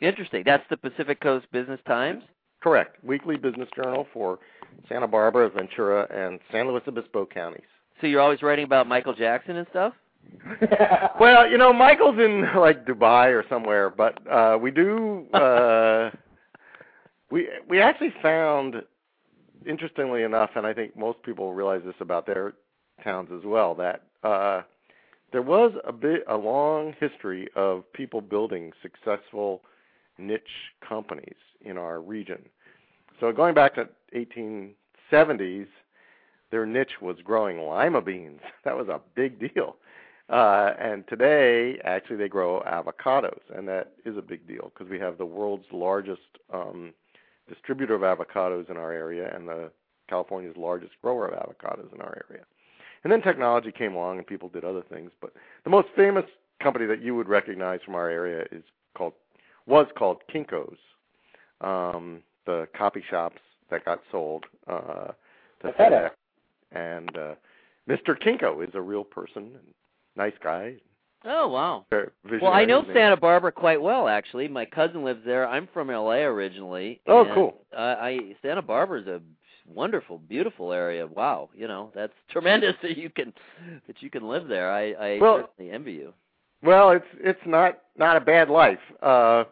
Interesting. That's the Pacific Coast Business Times. Correct. Weekly business journal for Santa Barbara, Ventura, and San Luis Obispo counties. So you're always writing about Michael Jackson and stuff. Well, you know, Michael's in like Dubai or somewhere, but uh we do uh we we actually found interestingly enough, and I think most people realize this about their towns as well, that uh there was a bit a long history of people building successful niche companies in our region. So going back to 1870s, their niche was growing lima beans. That was a big deal. Uh, and today, actually, they grow avocados, and that is a big deal because we have the world's largest um, distributor of avocados in our area, and the California's largest grower of avocados in our area. And then technology came along, and people did other things. But the most famous company that you would recognize from our area is called was called Kinko's. Um, the copy shops that got sold uh, to FedEx. FedEx, and uh, Mr. Kinko is a real person, and nice guy. Oh wow. Well, I know. Santa Barbara quite well actually. My cousin lives there. I'm from L.A. originally. Oh, cool. Uh, I Santa Barbara is a wonderful, beautiful area. Wow, you know that's tremendous that you can that you can live there. I, I Well- certainly envy you. Well, it's it's not not a bad life. Uh,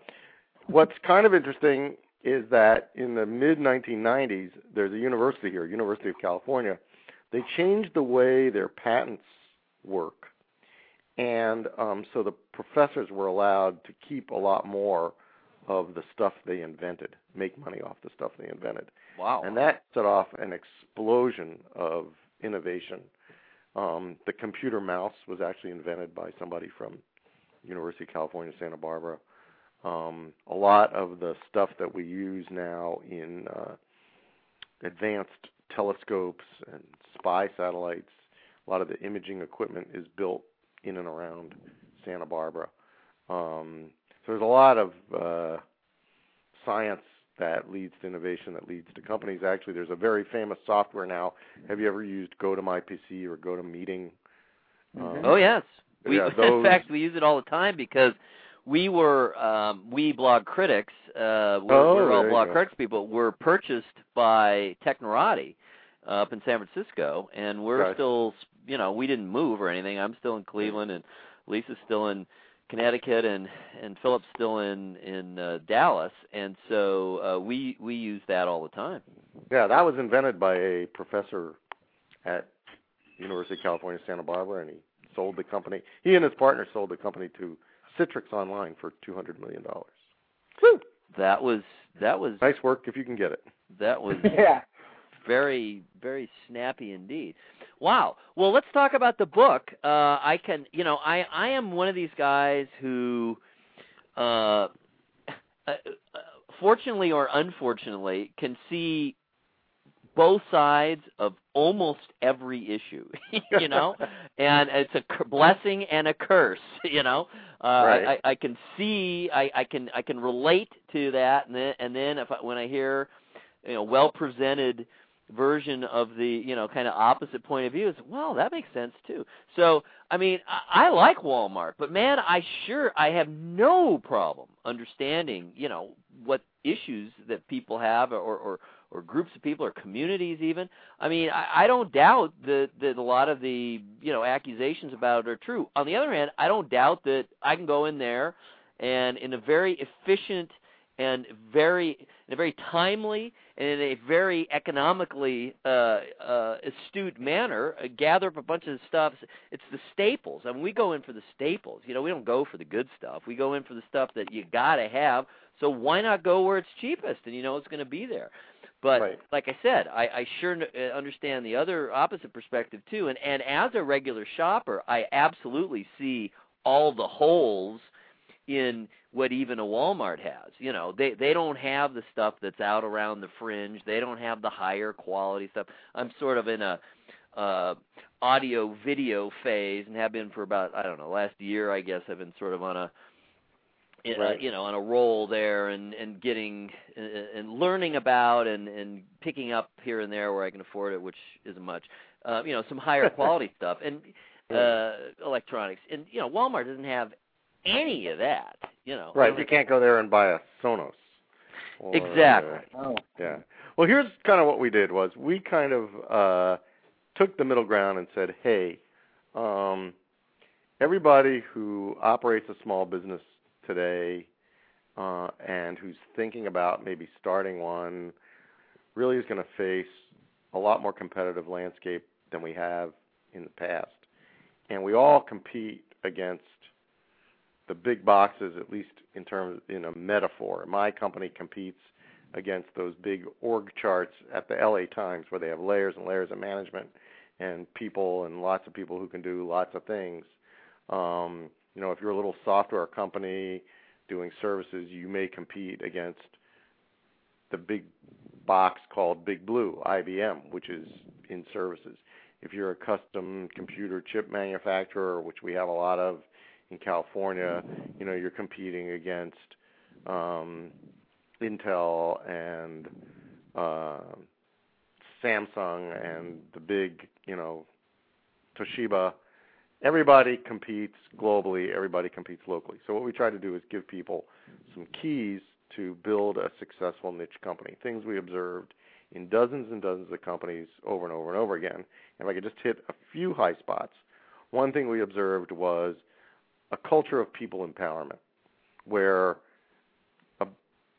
what's kind of interesting is that in the mid 1990s, there's a university here, University of California. They changed the way their patents work, and um, so the professors were allowed to keep a lot more of the stuff they invented, make money off the stuff they invented. Wow. And that set off an explosion of innovation Um, the computer mouse was actually invented by somebody from University of California, Santa Barbara. Um, a lot of the stuff that we use now in uh, advanced telescopes and spy satellites, a lot of the imaging equipment is built in and around Santa Barbara. Um, so there's a lot of uh, science that leads to innovation that leads to companies. Actually, there's a very famous software now. Have you ever used GoToMyPC or GoToMeeting? Um, Oh yes. We Yeah, in fact we use it all the time because we were um we blog critics, uh we're, Oh, we're all blog go. critics people were purchased by Technorati uh, up in San Francisco and we're Okay. still you know, we didn't move or anything. I'm still in Cleveland and Lisa's still in Connecticut and and Philip's still in in uh, Dallas and so uh we we use that all the time. Yeah, that was invented by a professor at University of California, Santa Barbara, and he sold the company. He and his partner sold the company to Citrix Online for two hundred million dollars. That was that was Nice work if you can get it. that was yeah. Very very snappy indeed. Wow. Well let's talk about the book. Uh i can you know i i am one of these guys who uh, uh fortunately or unfortunately can see both sides of almost every issue you know? And it's a blessing and a curse you know? Uh Right. I, I i can see i i can i can relate to that. And then and then if I, when i hear you know well presented version of the you know kind of opposite point of view is well that makes sense too. So i mean I, I like walmart but man i sure i have no problem understanding you know what issues that people have or or or groups of people or communities even. I mean i, I don't doubt that that a lot of the you know accusations about it are true. On the other hand i don't doubt that i can go in there and in a very efficient and very in a very timely and in a very economically uh, uh, astute manner, uh, gather up a bunch of stuff. It's the staples. I mean, we go in for the staples. You know, we don't go for the good stuff. We go in for the stuff that you gotta have. So why not go where it's cheapest and you know it's going to be there? But Right. like I said, I, I sure uh, understand the other opposite perspective too. And and as a regular shopper, I absolutely see all the holes in what even a Walmart has. You know, they they don't have the stuff that's out around the fringe. They don't have the higher quality stuff. I'm sort of in a uh audio video phase and have been for about I don't know, last year I guess I've been sort of on a uh, Right. you know on a roll there and and getting uh, and learning about and and picking up here and there where I can afford it which isn't much uh you know some higher quality stuff and uh electronics and you know Walmart doesn't have any of that you know Right, you can't go there and buy a Sonos. or, Exactly. uh, Oh. yeah. Well, here's kind of what we did was we kind of uh took the middle ground and said, "Hey, um everybody who operates a small business today uh and who's thinking about maybe starting one really is going to face a lot more competitive landscape than we have in the past. And we all compete against the big boxes, at least in terms in a metaphor. My company competes against those big org charts at the LA Times where they have layers and layers of management and people and lots of people who can do lots of things. Um, you know, if you're a little software company doing services, you may compete against the big box called Big Blue, IBM, which is in services. If you're a custom computer chip manufacturer, which we have a lot of in California, you know, you're competing against um, Intel and uh, Samsung and the big, you know, Toshiba. Everybody competes globally. Everybody competes locally. So what we try to do is give people some keys to build a successful niche company. Things we observed in dozens and dozens of companies over and over and over again. If I could just hit a few high spots, one thing we observed was a culture of people empowerment, where a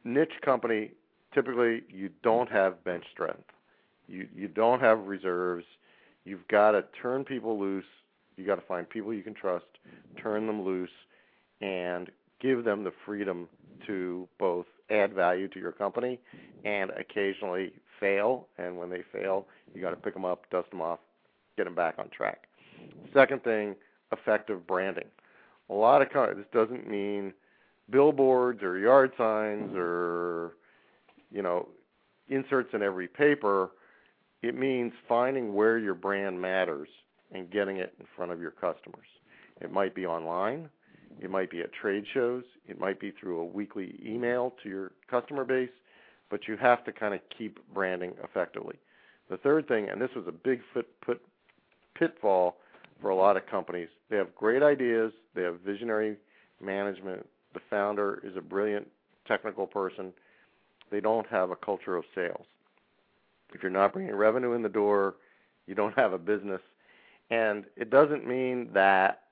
niche company typically you don't have bench strength, you you don't have reserves. You've got to turn people loose. You got to find people you can trust, turn them loose, and give them the freedom to both add value to your company and occasionally fail. And when they fail, you got to pick them up, dust them off, get them back on track. Second thing, effective branding. A lot of co- this doesn't mean billboards or yard signs or you know inserts in every paper. It means finding where your brand matters and getting it in front of your customers. It might be online, it might be at trade shows, it might be through a weekly email to your customer base, but you have to kind of keep branding effectively. The third thing, and this was a big put, pitfall for a lot of companies, they have great ideas, they have visionary management, the founder is a brilliant technical person, they don't have a culture of sales. If you're not bringing revenue in the door, you don't have a business. And it doesn't mean that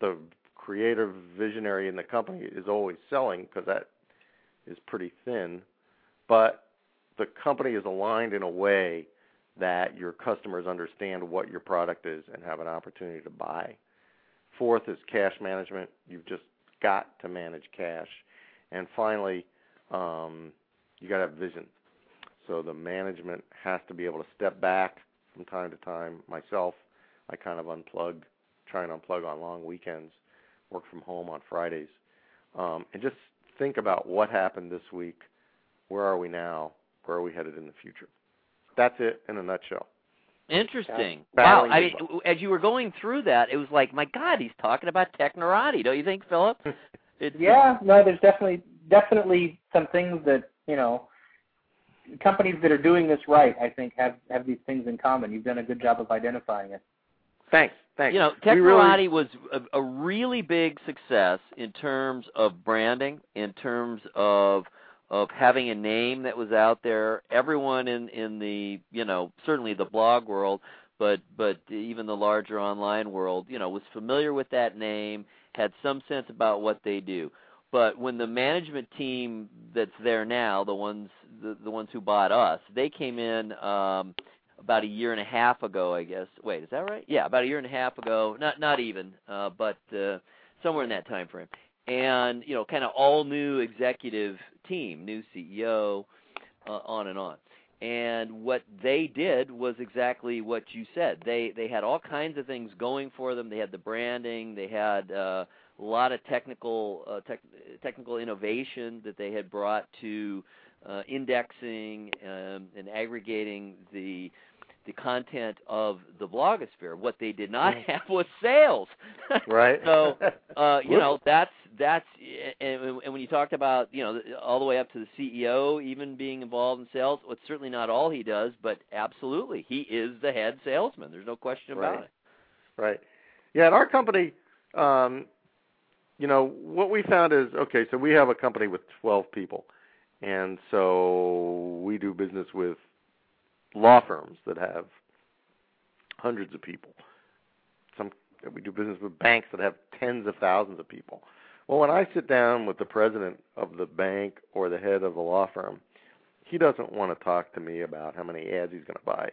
the creative visionary in the company is always selling because that is pretty thin, but the company is aligned in a way that your customers understand what your product is and have an opportunity to buy. Fourth is cash management. You've just got to manage cash. And finally, um, you got to have vision. So the management has to be able to step back from time to time. Myself, I kind of unplug, try and unplug on long weekends, work from home on Fridays, um, and just think about what happened this week. Where are we now? Where are we headed in the future? That's it in a nutshell. Interesting. Yeah. Wow. I mean, as you were going through that, it was like, my God, he's talking about Technorati. Don't you think, Philip? Yeah, no, there's definitely definitely some things that you know companies that are doing this right. I think have have these things in common. You've done a good job of identifying it. Thanks. Thanks. You know, Technorati really- was a, a really big success in terms of branding, in terms of of having a name that was out there. Everyone in in the you know certainly the blog world, but but even the larger online world, you know, was familiar with that name, had some sense about what they do. But when the management team that's there now, the ones the, the ones who bought us, they came in um about a year and a half ago, I guess. Wait, is that right? Yeah, about a year and a half ago. Not not even, uh, but uh, somewhere in that time frame. And you know, kind of all new executive team, new CEO, uh, on and on. And what they did was exactly what you said. They they had all kinds of things going for them. They had the branding. They had uh, a lot of technical uh, tech, technical innovation that they had brought to uh, indexing um, and aggregating the the content of the blogosphere. What they did not have was sales. Right. so uh, you know that's that's and, and when you talked about you know all the way up to the CEO even being involved in sales, well, it's certainly not all he does, but absolutely he is the head salesman. There's no question about Right. it. Right. Yeah, at our company, um, you know, what we found is okay, so we have a company with 12 people. And so we do business with law firms that have hundreds of people. Some we do business with banks that have tens of thousands of people. Well, when I sit down with the president of the bank or the head of the law firm, he doesn't want to talk to me about how many ads he's going to buy.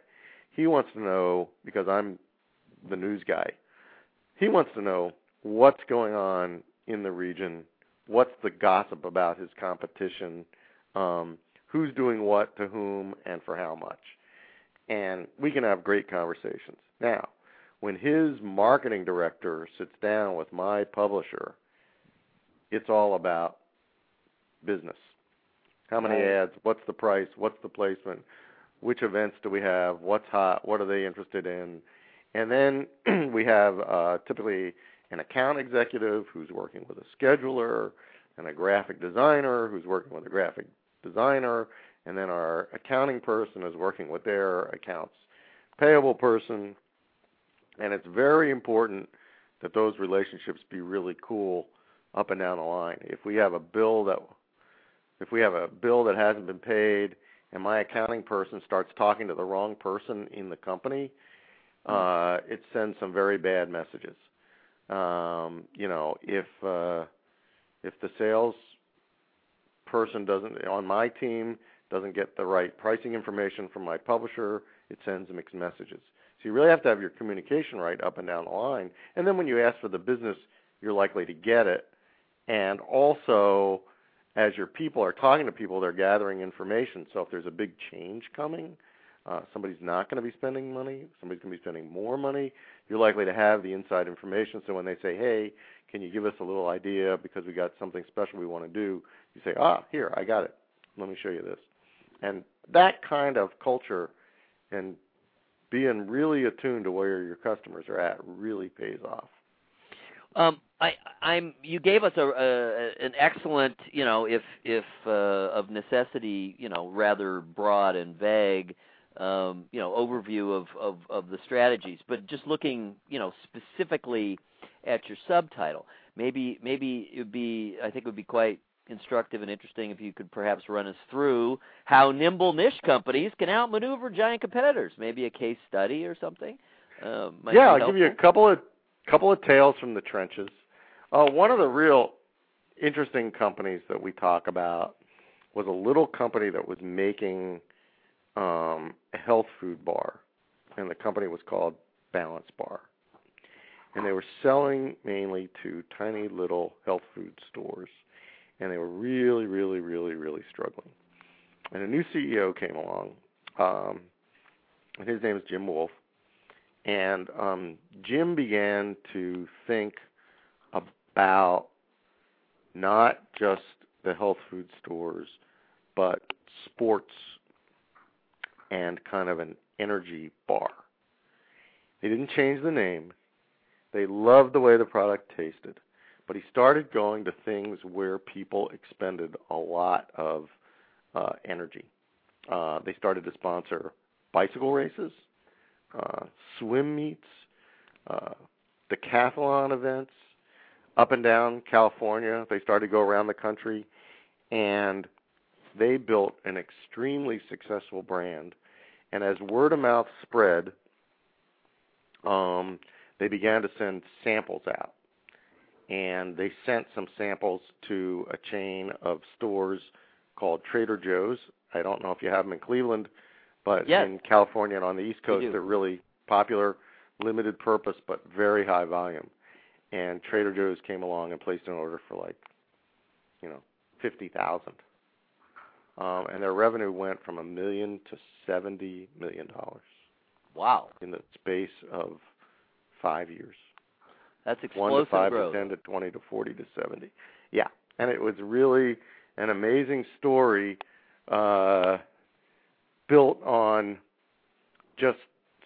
He wants to know because I'm the news guy. He wants to know what's going on in the region, what's the gossip about his competition, um, who's doing what to whom and for how much. And we can have great conversations. Now, when his marketing director sits down with my publisher, it's all about business. How many ads? What's the price? What's the placement? Which events do we have? What's hot? What are they interested in? And then we have uh, typically an account executive who's working with a scheduler, and a graphic designer who's working with a graphic designer, and then our accounting person is working with their accounts payable person. And it's very important that those relationships be really cool up and down the line. If we have a bill that if we have a bill that hasn't been paid and my accounting person starts talking to the wrong person in the company, uh, it sends some very bad messages. Um, you know, if uh, if the sales person doesn't on my team doesn't get the right pricing information from my publisher, it sends mixed messages. So you really have to have your communication right up and down the line. And then when you ask for the business, you're likely to get it. And also, as your people are talking to people, they're gathering information. So if there's a big change coming, Uh, somebody's not going to be spending money. Somebody's going to be spending more money. You're likely to have the inside information. So when they say, "Hey, can you give us a little idea because we got something special we want to do?" You say, "Ah, here, I got it. Let me show you this." And that kind of culture and being really attuned to where your customers are at really pays off. Um, I, I'm. You gave us a, a an excellent, you know, if if uh, of necessity, you know, rather broad and vague, um, you know, overview of, of of the strategies. But just looking, you know, specifically at your subtitle, maybe maybe it would be. I think it would be quite instructive and interesting if you could perhaps run us through how nimble niche companies can outmaneuver giant competitors. Maybe a case study or something. Uh, yeah, I'll give you a couple of couple of tales from the trenches. Uh, one of the real interesting companies that we talk about was a little company that was making um, a health food bar, and the company was called Balance Bar, and they were selling mainly to tiny little health food stores, and they were really, really, really, really struggling. And a new CEO came along, um, and his name is Jim Wolf and um, Jim began to think about not just the health food stores, but sports and kind of an energy bar. They didn't change the name. They loved the way the product tasted, but he started going to things where people expended a lot of uh, energy. Uh, they started to sponsor bicycle races uh, swim meets, uh, decathlon events up and down California. They started to go around the country, and they built an extremely successful brand. And as word of mouth spread, um, they began to send samples out. And they sent some samples to a chain of stores called Trader Joe's. I don't know if you have them in Cleveland, but Yes. in California and on the East Coast, they're really popular, limited purpose, but very high volume. And Trader Joe's came along and placed an order for like, you know, fifty thousand, um, and their revenue went from a million to seventy million dollars Wow, in the space of five years. That's One to five growth. to ten to twenty to forty to seventy. Yeah, and it was really an amazing story, uh, built on just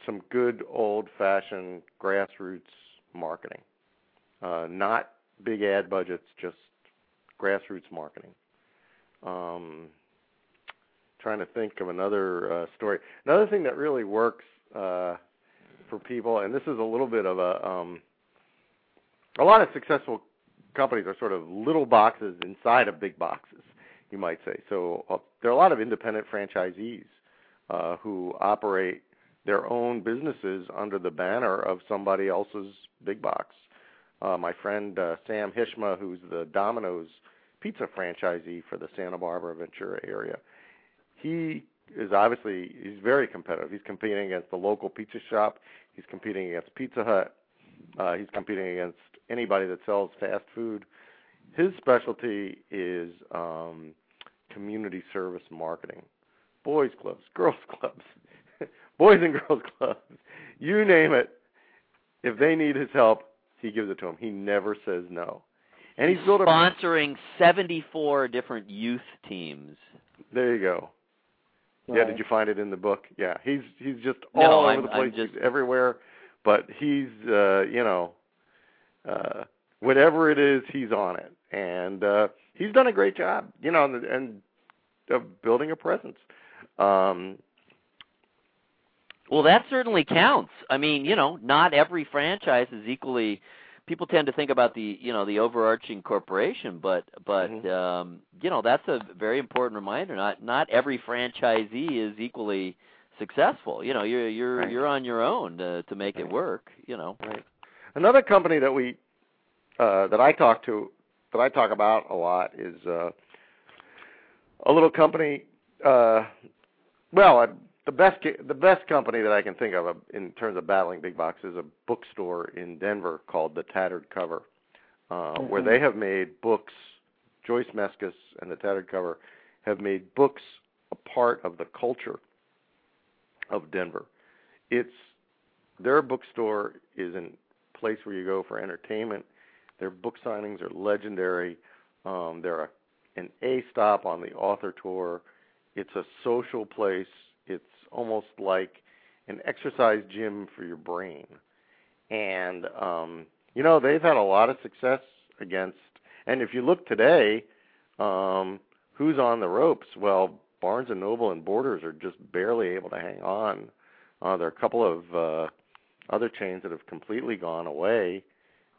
some good old-fashioned grassroots marketing. Uh, not big ad budgets, just grassroots marketing. Um, trying to think of another uh, story. Another thing that really works uh, for people, and this is a little bit of a um, a lot of successful companies are sort of little boxes inside of big boxes, you might say. So uh, there are a lot of independent franchisees uh, who operate their own businesses under the banner of somebody else's big box. Uh, my friend uh, Sam Hishma, who's the Domino's pizza franchisee for the Santa Barbara Ventura area, he is obviously he's very competitive. He's competing against the local pizza shop. He's competing against Pizza Hut. Uh, he's competing against anybody that sells fast food. His specialty is um, community service marketing, boys clubs, girls clubs, boys and girls clubs, you name it. If they need his help, he gives it to them. He never says no. And he's built a sponsoring 74 different youth teams. There you go. Yeah, did you find it in the book? Yeah, he's he's just No, all over I'm- the I'm place, just- he's everywhere. But he's uh, you know, uh whatever it is, he's on it, and uh he's done a great job, you know, and, and of building a presence. Um, Well, that certainly counts. I mean, you know, not every franchise is equally. People tend to think about the, you know, the overarching corporation, but but Mhm. um, you know, that's a very important reminder. Not not every franchisee is equally successful. You know, you're you're Right. you're on your own to to make it work. You know. Right. Another company that we uh, that I talk to that I talk about a lot is uh, a little company. Uh, well, uh, the best the best company that I can think of uh, in terms of battling big box is a bookstore in Denver called the Tattered Cover, uh, where Mhm. they have made books. Joyce Meskis and the Tattered Cover have made books a part of the culture of Denver. It's their bookstore is a place where you go for entertainment. Their book signings are legendary. Um, they're a, an A stop on the author tour. It's a social place. It's almost like an exercise gym for your brain. And um, you know they've had a lot of success against. And if you look today, um, who's on the ropes? Well, Barnes and Noble and Borders are just barely able to hang on. Uh, there are a couple of uh, other chains that have completely gone away,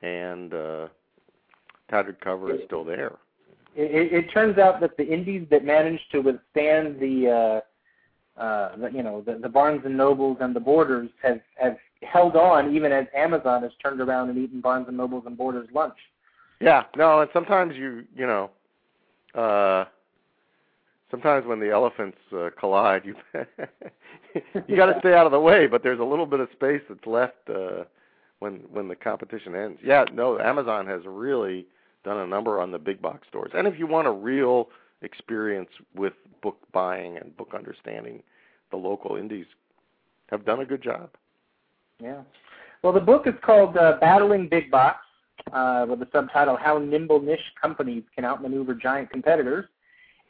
and uh, Tattered Cover is still there. It, it, it turns out that the indies that managed to withstand the, uh, uh, the you know, the, the Barnes and Nobles and the Borders have have held on even as Amazon has turned around and eaten Barnes and Nobles and Borders lunch. Yeah, no, and sometimes you you know, uh, sometimes when the elephants uh, collide, you you got to stay out of the way. But there's a little bit of space that's left uh, when when the competition ends. Yeah, no, Amazon has really done a number on the big box stores. And if you want a real experience with book buying and book understanding, the local indies have done a good job. Yeah. Well, the book is called uh, Battling Big Box, uh, with the subtitle How Nimble Niche Companies Can Outmaneuver Giant Competitors.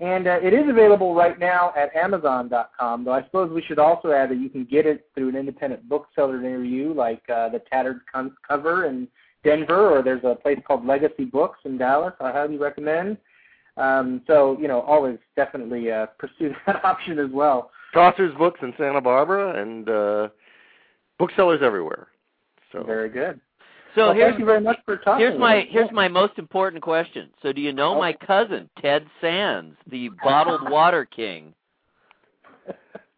And uh, it is available right now at Amazon.com, though I suppose we should also add that you can get it through an independent bookseller near you, like uh, the Tattered Cover in Denver, or there's a place called Legacy Books in Dallas. I highly recommend. Um, so, you know, always definitely uh, pursue that option as well. Chaucer's Books in Santa Barbara and uh, booksellers everywhere. So Very good. So well, thank you very much for talking. here's my here's my most important question. So do you know my cousin Ted Sands, the bottled water king?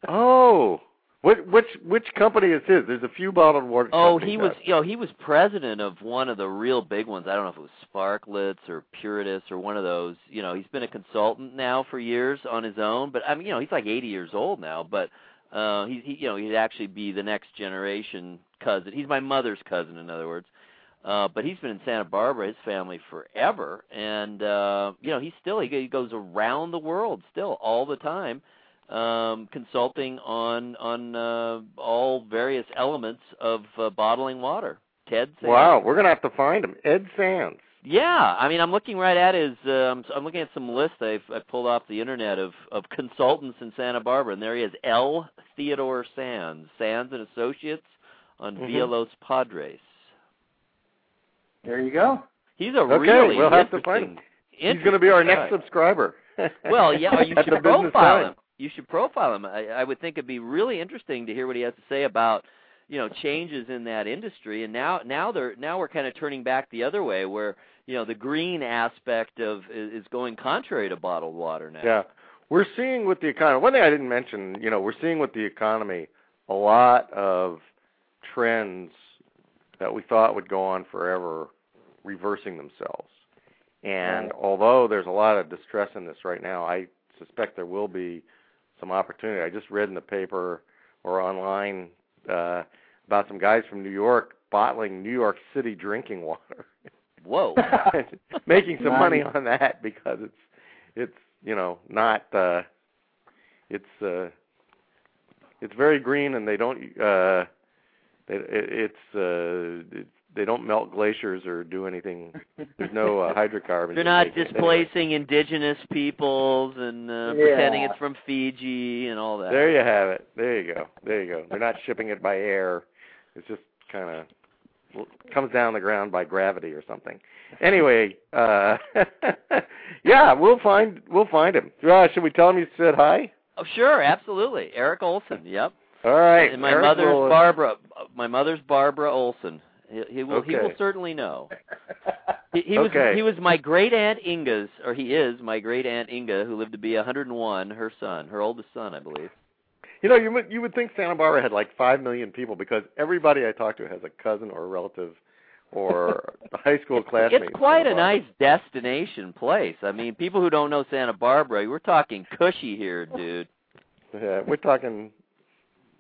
Oh, which which which company is his? There's a few bottled water. Oh, he was you know he was president of one of the real big ones. I don't know if it was Sparklets or Puritas or one of those. You know, he's been a consultant now for years on his own. But I mean, you know, he's like 80 years old now. But uh, he, he you know he'd actually be the next generation cousin. He's my mother's cousin, in other words. Uh, but he's been in Santa Barbara, his family forever, and uh, you know he's still he, he goes around the world still all the time, um, consulting on on uh, all various elements of uh, bottling water. Ted Sands. Wow, we're gonna have to find him. Ed Sands. Yeah, I mean, I'm looking right at his. Um, I'm looking at some lists I've, I pulled off the internet of of consultants in Santa Barbara, and there he is, L. Theodore Sands, Sands and Associates on Mhm. Via Los Padres. There you go. He's a Okay, really we'll have to find interesting- him. He's going to be our next guy. subscriber. Well, yeah, you should profile him. You should profile him. I, I would think it'd be really interesting to hear what he has to say about, you know, changes in that industry. And now, now they're now we're kind of turning back the other way, where you know the green aspect of is, is going contrary to bottled water now. Yeah. We're seeing with the economy, one thing I didn't mention, you know, we're seeing with the economy a lot of trends that we thought would go on forever reversing themselves. And although there's a lot of distress in this right now, I suspect there will be some opportunity. I just read in the paper or online uh, about some guys from New York bottling New York City drinking water. Whoa. making some money on that because it's it's you know not uh it's uh it's very green and they don't uh it, it, it's uh it, they don't melt glaciers or do anything there's no uh, hydrocarbons They're not displacing indigenous peoples and uh, Yeah. pretending it's from Fiji and all that. there you have it there you go there you go they're not shipping it by air it's just kind of comes down the ground by gravity or something anyway uh yeah we'll find we'll find him uh, should we tell him you said hi Oh, sure, absolutely. Eric Olsen. Yep. all right And my Eric mother's will- Barbara. My mother's Barbara Olsen. He, he will. He will certainly know. He, he was. Okay. He was my great aunt Inga's, or he is my great aunt Inga, who lived to be 101. Her son, her oldest son, I believe. You know, you would you would think Santa Barbara had like five million people because everybody I talk to has a cousin or a relative or a high school classmate. It's quite a nice destination place. I mean, people who don't know Santa Barbara, we're talking cushy here, dude. Yeah, we're talking.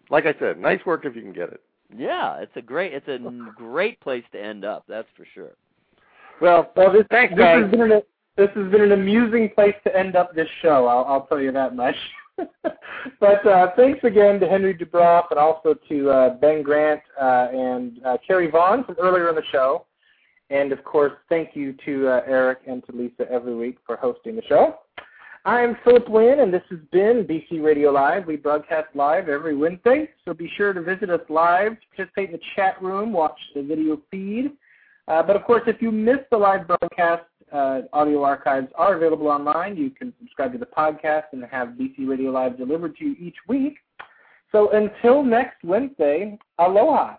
Like I said, nice work if you can get it. Yeah, it's a great. It's a great place to end up. That's for sure. Well, Well, this, Thanks, this guys. has been an this has been an amusing place to end up this show. I'll, I'll tell you that much. but uh, thanks again to Henry Dubroff and also to uh, Ben Grant uh, and uh, Carrie Vaughn from earlier in the show. And of course, thank you to uh, Eric and to Lisa every week for hosting the show. I'm Philip Winn, and this has been BC Radio Live. We broadcast live every Wednesday, so be sure to visit us live, participate in the chat room, watch the video feed. Uh, but of course, if you miss the live broadcast, uh, audio archives are available online. You can subscribe to the podcast and have BC Radio Live delivered to you each week. So until next Wednesday, aloha.